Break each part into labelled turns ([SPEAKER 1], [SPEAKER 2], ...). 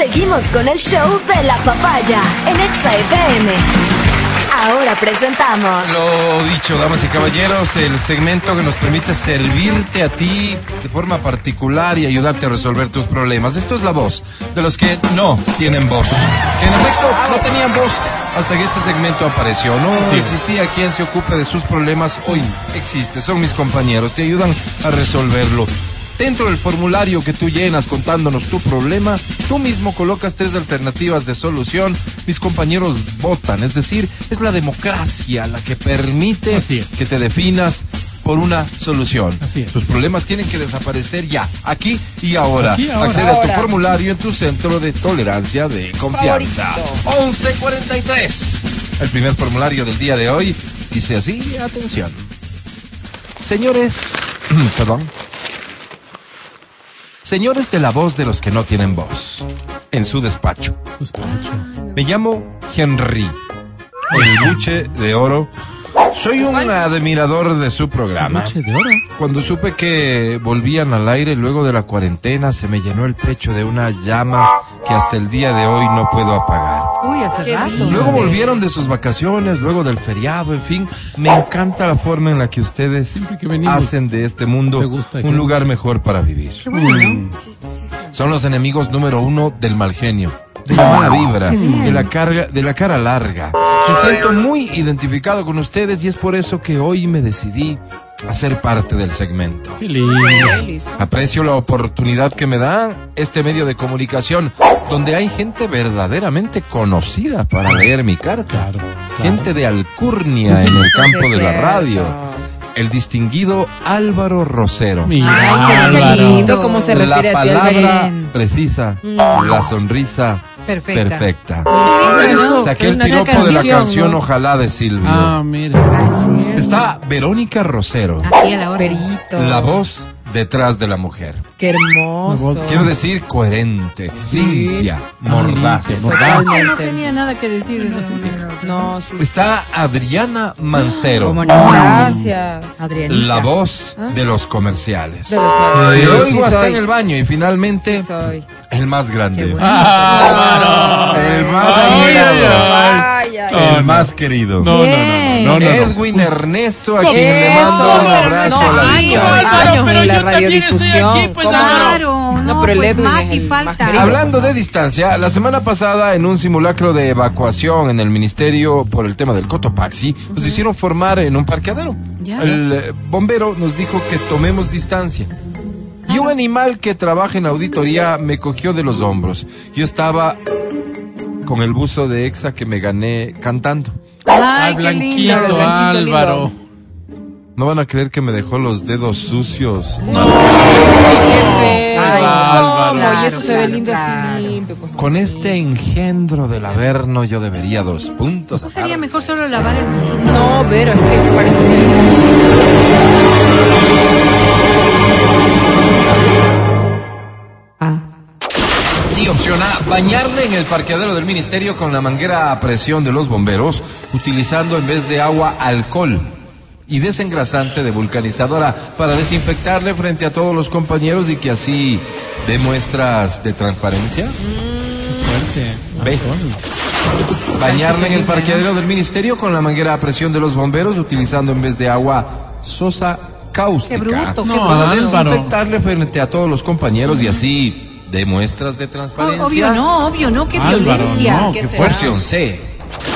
[SPEAKER 1] Seguimos con el show de la papaya en Exa FM. Ahora presentamos.
[SPEAKER 2] Lo dicho, damas y caballeros, el segmento que nos permite servirte a ti de forma particular y ayudarte a resolver tus problemas. Esto es la voz de los que no tienen voz. En efecto, no tenían voz hasta que este segmento apareció. No existía quien se ocupe de sus problemas. Hoy existe. Son mis compañeros. Te ayudan a resolverlo. Dentro del formulario que tú llenas contándonos tu problema, tú mismo colocas tres alternativas de solución. Mis compañeros votan, es decir, es la democracia la que permite
[SPEAKER 3] es.
[SPEAKER 2] que te definas por una solución.
[SPEAKER 3] Así es.
[SPEAKER 2] Tus problemas tienen que desaparecer ya, aquí y ahora.
[SPEAKER 3] Aquí y ahora.
[SPEAKER 2] Accede a tu formulario en tu centro de tolerancia de confianza. 1143. El primer formulario del día de hoy dice así, atención. Señores, perdón. Señores de la voz de los que no tienen voz, en su despacho. Me llamo Henry, el buche de oro. Soy un admirador de su programa. Cuando supe que volvían al aire luego de la cuarentena, se me llenó el pecho de una llama que hasta el día de hoy no puedo apagar.
[SPEAKER 4] Uy, hace rato.
[SPEAKER 2] Luego volvieron de sus vacaciones, luego del feriado, en fin. Me encanta la forma en la que ustedes
[SPEAKER 3] Siempre que venimos,
[SPEAKER 2] hacen de este mundo
[SPEAKER 3] gusta,
[SPEAKER 2] un lugar mejor para vivir.
[SPEAKER 4] Qué bueno, ¿no?
[SPEAKER 2] Son los enemigos número uno del mal genio, de la mala vibra, de la carga, de la cara larga. Me siento muy identificado con ustedes y es por eso que hoy me decidí a ser parte del segmento. Aprecio la oportunidad que me da este medio de comunicación, donde hay gente verdaderamente conocida para leer mi carta.
[SPEAKER 3] Claro. claro.
[SPEAKER 2] Gente de alcurnia
[SPEAKER 3] Sí, sí,
[SPEAKER 2] en el campo de la radio. El distinguido Álvaro Rosero.
[SPEAKER 3] Mira,
[SPEAKER 5] Ay, qué lindo cómo se
[SPEAKER 2] la
[SPEAKER 5] refiere a ti,
[SPEAKER 2] palabra precisa, la sonrisa
[SPEAKER 4] Perfecta.
[SPEAKER 2] perfecta.
[SPEAKER 4] Bueno,
[SPEAKER 2] Saqué el
[SPEAKER 4] una
[SPEAKER 2] piropo de la
[SPEAKER 4] canción,
[SPEAKER 2] canción
[SPEAKER 4] ¿no?
[SPEAKER 2] Ojalá de Silvio.
[SPEAKER 3] Ah, mira.
[SPEAKER 2] Está Verónica Rosero,
[SPEAKER 4] Aquí a la hora.
[SPEAKER 5] Perito.
[SPEAKER 2] la voz detrás de la mujer.
[SPEAKER 5] Qué hermoso.
[SPEAKER 2] Quiero decir coherente, limpia, mordaz.
[SPEAKER 3] mordaz.
[SPEAKER 4] No tenía nada que decir. viejo.
[SPEAKER 5] No, sí.
[SPEAKER 2] Está Adriana Mancero,
[SPEAKER 5] ¿Cómo no? Gracias.
[SPEAKER 4] Adrianita.
[SPEAKER 2] la voz de los comerciales.
[SPEAKER 5] De los
[SPEAKER 2] Y
[SPEAKER 3] Sí,
[SPEAKER 5] sí
[SPEAKER 2] oigo hasta
[SPEAKER 5] soy.
[SPEAKER 2] en el baño y finalmente
[SPEAKER 5] Sí soy.
[SPEAKER 2] El más grande.
[SPEAKER 5] Bueno.
[SPEAKER 3] Ah,
[SPEAKER 2] El más.
[SPEAKER 3] No,
[SPEAKER 2] El
[SPEAKER 3] no.
[SPEAKER 2] más querido.
[SPEAKER 3] No, no, no, no, no, no, no.
[SPEAKER 2] Edwin Ernesto, a quien le mando un abrazo
[SPEAKER 5] no,
[SPEAKER 2] a la distancia.
[SPEAKER 4] pero
[SPEAKER 5] en la
[SPEAKER 4] yo también
[SPEAKER 5] radiodifusión.
[SPEAKER 4] estoy aquí, pues,
[SPEAKER 5] ¿Cómo?
[SPEAKER 4] Álvaro.
[SPEAKER 5] No,
[SPEAKER 4] No,
[SPEAKER 5] pero el
[SPEAKER 4] pues,
[SPEAKER 5] Edwin es
[SPEAKER 4] falta.
[SPEAKER 5] más querido.
[SPEAKER 2] Hablando de distancia, la semana pasada en un simulacro de evacuación en el ministerio por el tema del Cotopaxi, nos hicieron formar en un parqueadero.
[SPEAKER 4] Ya.
[SPEAKER 2] El eh, bombero nos dijo que tomemos distancia. Y un animal que trabaja en auditoría me cogió de los hombros. Yo estaba con el buzo de Exa que me gané cantando.
[SPEAKER 4] Ay,
[SPEAKER 3] Ay,
[SPEAKER 4] qué
[SPEAKER 3] blanquito,
[SPEAKER 4] lindo. blanquito
[SPEAKER 3] Álvaro.
[SPEAKER 4] lindo.
[SPEAKER 2] No van a creer que me dejó los dedos sucios.
[SPEAKER 5] Ay,
[SPEAKER 3] Álvaro.
[SPEAKER 5] ¿cómo? y eso se ve lindo así limpio. pues.
[SPEAKER 2] Con este engendro del averno yo debería dos puntos.
[SPEAKER 4] ¿No sería mejor solo lavar el pisito?
[SPEAKER 5] No, pero es que me parece. Ah.
[SPEAKER 2] Bañarle en el parqueadero del ministerio con la manguera a presión de los bomberos, utilizando en vez de agua alcohol y desengrasante de vulcanizadora para desinfectarle frente a todos los compañeros y que así dé muestras de transparencia.
[SPEAKER 3] Fuerte.
[SPEAKER 2] Ve. Bañarle en el parqueadero del ministerio con la manguera a presión de los bomberos, utilizando en vez de agua sosa cáustica.
[SPEAKER 4] Qué bruto, qué
[SPEAKER 3] No,
[SPEAKER 2] para
[SPEAKER 3] Álvaro.
[SPEAKER 2] desinfectarle frente a todos los compañeros y así dé muestras de transparencia.
[SPEAKER 4] Oh, Obvio no, obvio no, qué
[SPEAKER 3] Álvaro,
[SPEAKER 4] violencia.
[SPEAKER 3] no,
[SPEAKER 5] ¿Qué será?
[SPEAKER 2] Opción C.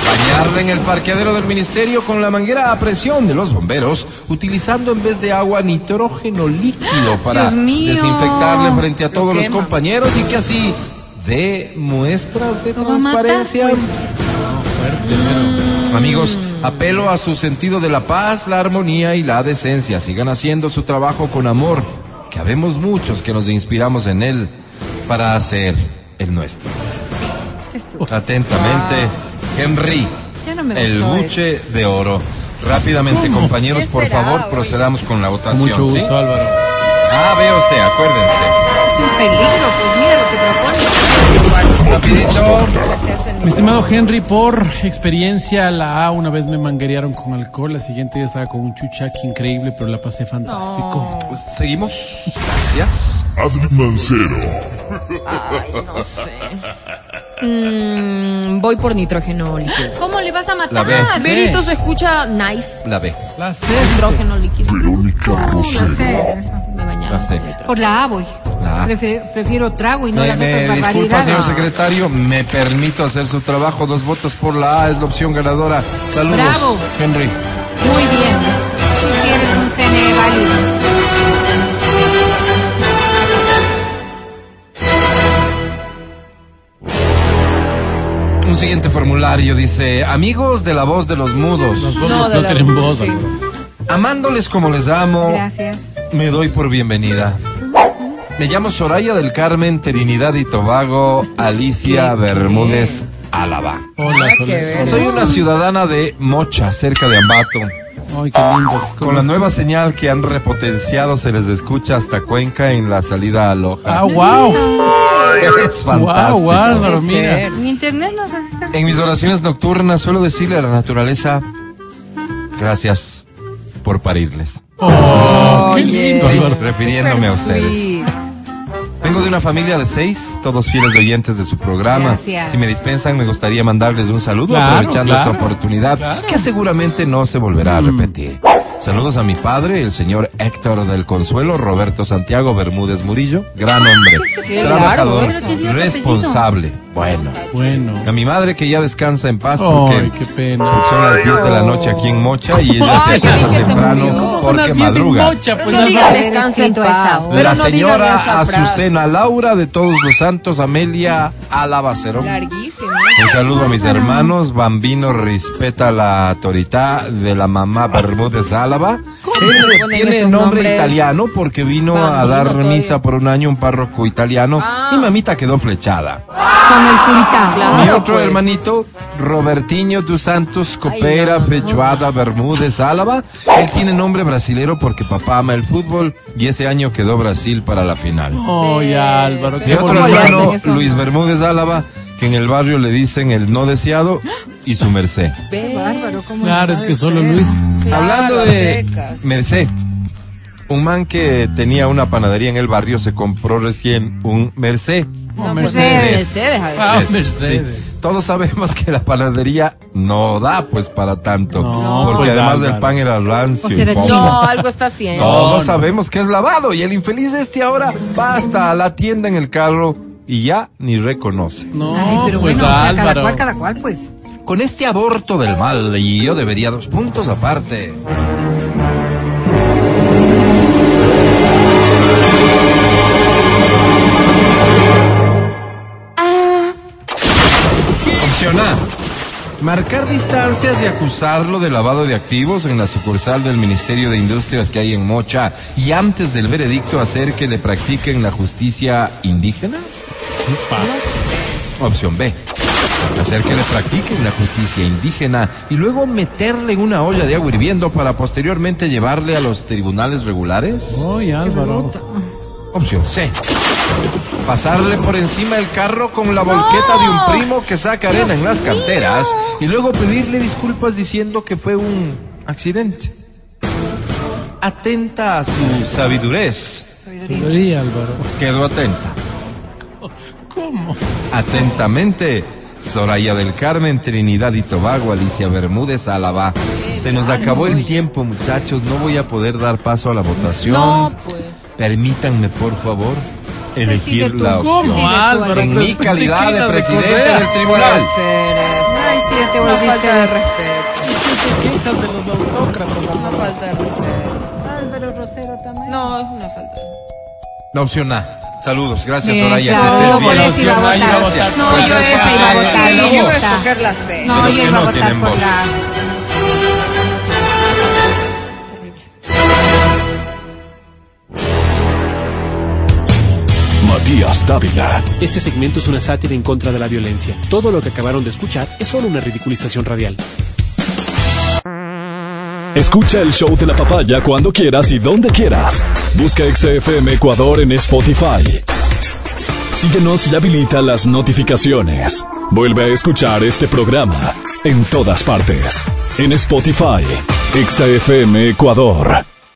[SPEAKER 2] Bañarle en el parqueadero del ministerio con la manguera a presión de los bomberos, utilizando en vez de agua nitrógeno líquido para desinfectarle frente a
[SPEAKER 5] Lo
[SPEAKER 2] todos los
[SPEAKER 5] quema.
[SPEAKER 2] compañeros y que así dé muestras de
[SPEAKER 4] Lo va a matar,
[SPEAKER 2] transparencia.
[SPEAKER 4] pues.
[SPEAKER 2] Amigos, apelo a su sentido de la paz, la armonía y la decencia. Sigan haciendo su trabajo con amor, que habemos muchos que nos inspiramos en él para hacer el nuestro. Atentamente, Henry,
[SPEAKER 4] Ya no me
[SPEAKER 2] el buche de oro. Rápidamente, compañeros,
[SPEAKER 5] ¿Qué
[SPEAKER 2] por
[SPEAKER 5] será
[SPEAKER 2] favor,
[SPEAKER 5] hoy?
[SPEAKER 2] procedamos con la
[SPEAKER 3] Con
[SPEAKER 2] votación.
[SPEAKER 3] mucho
[SPEAKER 2] ¿sí?
[SPEAKER 3] gusto, Álvaro.
[SPEAKER 2] A, B o C, acuérdense.
[SPEAKER 4] Es un peligro, pues mira lo que.
[SPEAKER 3] Mi estimado Henry, por experiencia, la A una vez me manguerearon con alcohol, la siguiente día estaba con un chuchaki increíble, pero la pasé fantástico.
[SPEAKER 2] Seguimos. Gracias.
[SPEAKER 6] Adri Mancero, Ay, no sé. Mm, voy por nitrógeno líquido.
[SPEAKER 4] ¿Cómo le vas a
[SPEAKER 2] La
[SPEAKER 4] matar?
[SPEAKER 2] B.
[SPEAKER 6] Verito se escucha nice.
[SPEAKER 2] La B.
[SPEAKER 3] La C.
[SPEAKER 6] Nitrógeno líquido.
[SPEAKER 4] No sé.
[SPEAKER 6] Me bañaron
[SPEAKER 2] La.
[SPEAKER 4] Por la A voy.
[SPEAKER 2] La A.
[SPEAKER 4] Prefiero trago y no
[SPEAKER 2] Me,
[SPEAKER 4] las
[SPEAKER 2] me disculpa, señor secretario, me permito hacer su trabajo. Dos votos por la A es la opción ganadora. Saludos,
[SPEAKER 4] Bravo.
[SPEAKER 2] Henry.
[SPEAKER 4] Muy bien. Un
[SPEAKER 2] siguiente formulario dice, amigos de la voz de los mudos,
[SPEAKER 3] Los
[SPEAKER 6] No, la-
[SPEAKER 3] tienen voz.
[SPEAKER 6] sí.
[SPEAKER 2] amándoles como les amo,
[SPEAKER 4] Gracias.
[SPEAKER 2] me doy por bienvenida. Me llamo Soraya del Carmen, Trinidad y Tobago, Alicia Bermúdez, Álava.
[SPEAKER 3] Hola,
[SPEAKER 6] ver.
[SPEAKER 2] Soy una ciudadana de Mocha, cerca de Ambato.
[SPEAKER 3] Ay, qué lindo.
[SPEAKER 2] Con la nueva señal que han repotenciado se les escucha hasta Cuenca en la salida a Loja.
[SPEAKER 3] Ah, wow.
[SPEAKER 2] Es fantástico.
[SPEAKER 3] Wow, Álvaro,
[SPEAKER 6] Puede
[SPEAKER 3] mira.
[SPEAKER 6] ser.
[SPEAKER 4] Mi internet nos hace.
[SPEAKER 2] En mis oraciones nocturnas suelo decirle a la naturaleza, gracias por parirles.
[SPEAKER 3] Oh, qué
[SPEAKER 6] Oye.
[SPEAKER 3] lindo,
[SPEAKER 2] Sí, refiriéndome a ustedes.
[SPEAKER 6] sweet.
[SPEAKER 2] Vengo de una familia de seis, todos fieles oyentes de su programa.
[SPEAKER 4] Gracias.
[SPEAKER 2] Si me dispensan, me gustaría mandarles un saludo
[SPEAKER 3] Claro,
[SPEAKER 2] aprovechando
[SPEAKER 3] claro,
[SPEAKER 2] esta oportunidad
[SPEAKER 3] claro.
[SPEAKER 2] que seguramente no se volverá a repetir. Saludos a mi padre, el señor Héctor del Consuelo, Roberto Santiago Bermúdez Murillo, gran hombre,
[SPEAKER 6] Qué
[SPEAKER 2] trabajador,
[SPEAKER 6] largo
[SPEAKER 2] responsable. Bueno,
[SPEAKER 3] Bueno.
[SPEAKER 2] a mi madre que ya descansa en paz
[SPEAKER 3] Ay,
[SPEAKER 2] porque
[SPEAKER 3] qué pena.
[SPEAKER 2] porque son las 10 de la noche aquí en Mocha y ella se
[SPEAKER 6] Ay,
[SPEAKER 2] acuesta temprano porque
[SPEAKER 3] 10 en
[SPEAKER 2] madruga.
[SPEAKER 3] Mocha, pues,
[SPEAKER 6] No diga descansa en paz.
[SPEAKER 2] la señora. Azucena Laura de Todos los Santos, Amelia Alabacero.
[SPEAKER 6] Larguísimo.
[SPEAKER 2] Un saludo a mis hermanos. Bambino respeta la autoridad de la mamá Bermúdez Álava. Él tiene nombre
[SPEAKER 6] nombres?
[SPEAKER 2] italiano porque vino a dar
[SPEAKER 6] todavía.
[SPEAKER 2] misa por un año un párroco italiano
[SPEAKER 6] Ah.
[SPEAKER 2] y mamita quedó flechada.
[SPEAKER 4] Con el curita.
[SPEAKER 6] Claro.
[SPEAKER 2] Mi otro
[SPEAKER 6] pues.
[SPEAKER 2] hermanito, Robertinho dos Santos Copera
[SPEAKER 6] no.
[SPEAKER 2] Fechuada Bermúdez Álava. Él tiene nombre brasilero porque papá ama el fútbol y ese año quedó Brasil para la final.
[SPEAKER 3] Ay, Álvaro,
[SPEAKER 2] Mi otro
[SPEAKER 6] ¿Cómo le
[SPEAKER 3] bonito.
[SPEAKER 6] hacen
[SPEAKER 2] hermano? Luis Bermúdez Álava, que en el barrio le dicen el no deseado y su merced.
[SPEAKER 4] Bárbaro, ¿cómo
[SPEAKER 3] Claro, es que solo Luis.
[SPEAKER 6] Claro,
[SPEAKER 2] Hablando de
[SPEAKER 6] secas.
[SPEAKER 2] merced, un man que tenía una panadería en el barrio se compró recién un merced.
[SPEAKER 3] Oh,
[SPEAKER 6] No, pues,
[SPEAKER 3] Mercedes.
[SPEAKER 6] Mercedes.
[SPEAKER 3] Ah,
[SPEAKER 2] Es-
[SPEAKER 3] Mercedes.
[SPEAKER 2] sí. Todos sabemos que la panadería no da pues para tanto.
[SPEAKER 3] No,
[SPEAKER 2] porque
[SPEAKER 3] pues,
[SPEAKER 2] además del pan era rancio.
[SPEAKER 4] O
[SPEAKER 2] y
[SPEAKER 4] será
[SPEAKER 2] fome.
[SPEAKER 4] chino.
[SPEAKER 6] No, algo está haciendo.
[SPEAKER 2] Todos
[SPEAKER 3] no.
[SPEAKER 2] sabemos que es lavado y el infeliz este ahora va hasta la tienda en el carro y ya ni reconoce.
[SPEAKER 3] No,
[SPEAKER 4] Ay, pero
[SPEAKER 3] pues
[SPEAKER 4] bueno, o sea, cada cual, cada cual, pues.
[SPEAKER 2] Con este aborto del mal y yo debería dos puntos aparte. Opción A. Marcar distancias y acusarlo de lavado de activos en la sucursal del Ministerio de Industrias que hay en Mocha y antes del veredicto hacer que le practiquen la justicia indígena. Opción B. Hacer que le practiquen la justicia indígena y luego meterle en una olla de agua hirviendo para posteriormente llevarle a los tribunales regulares.
[SPEAKER 3] Ay, Álvaro.
[SPEAKER 2] Opción C. Pasarle por encima el carro con la volqueta de un primo que saca arena en las canteras y luego pedirle disculpas diciendo que fue un accidente. Atenta a su sabidurez.
[SPEAKER 3] Sabiduría, Álvaro.
[SPEAKER 2] Quedo atenta.
[SPEAKER 3] ¿Cómo?
[SPEAKER 2] Atentamente, Soraya del Carmen, Trinidad y Tobago, Alicia Bermúdez, Álava. Se nos acabó el tiempo, muchachos. No voy a poder dar paso a la votación.
[SPEAKER 6] No, pues.
[SPEAKER 2] Permítanme, por favor, elegir
[SPEAKER 4] Decide tú.
[SPEAKER 2] la
[SPEAKER 3] ¿Cómo,
[SPEAKER 2] opción.
[SPEAKER 3] Álvaro?
[SPEAKER 2] En mi calidad de presidente del tribunal.
[SPEAKER 4] Ay, sí, ya te
[SPEAKER 6] Una falta de respeto.
[SPEAKER 3] ¿Qué te quejas de los autócratas,
[SPEAKER 6] Una falta de respeto.
[SPEAKER 4] Álvaro Rosero también.
[SPEAKER 6] No, es una falta de
[SPEAKER 2] La opción A. Saludos, gracias
[SPEAKER 4] Bien,
[SPEAKER 2] Soraya,
[SPEAKER 4] claro,
[SPEAKER 2] que estés bien.
[SPEAKER 4] eso iba a
[SPEAKER 3] iba
[SPEAKER 4] votar.
[SPEAKER 3] votar.
[SPEAKER 4] No,
[SPEAKER 2] Pues
[SPEAKER 4] yo
[SPEAKER 2] es
[SPEAKER 4] esa iba a votar.
[SPEAKER 6] yo
[SPEAKER 4] me
[SPEAKER 6] voy a
[SPEAKER 4] gusta.
[SPEAKER 6] escoger la C.
[SPEAKER 4] No, yo iba a
[SPEAKER 2] no
[SPEAKER 4] votar por
[SPEAKER 2] voz.
[SPEAKER 4] la...
[SPEAKER 7] Matías Dávila.
[SPEAKER 8] Este segmento es una sátira en contra de la violencia. Todo lo que acabaron de escuchar es solo una ridiculización radial.
[SPEAKER 7] Escucha el show de la papaya cuando quieras y donde quieras. Busca XFM Ecuador en Spotify. Síguenos y habilita las notificaciones. Vuelve a escuchar este programa en todas partes. En Spotify, XFM Ecuador.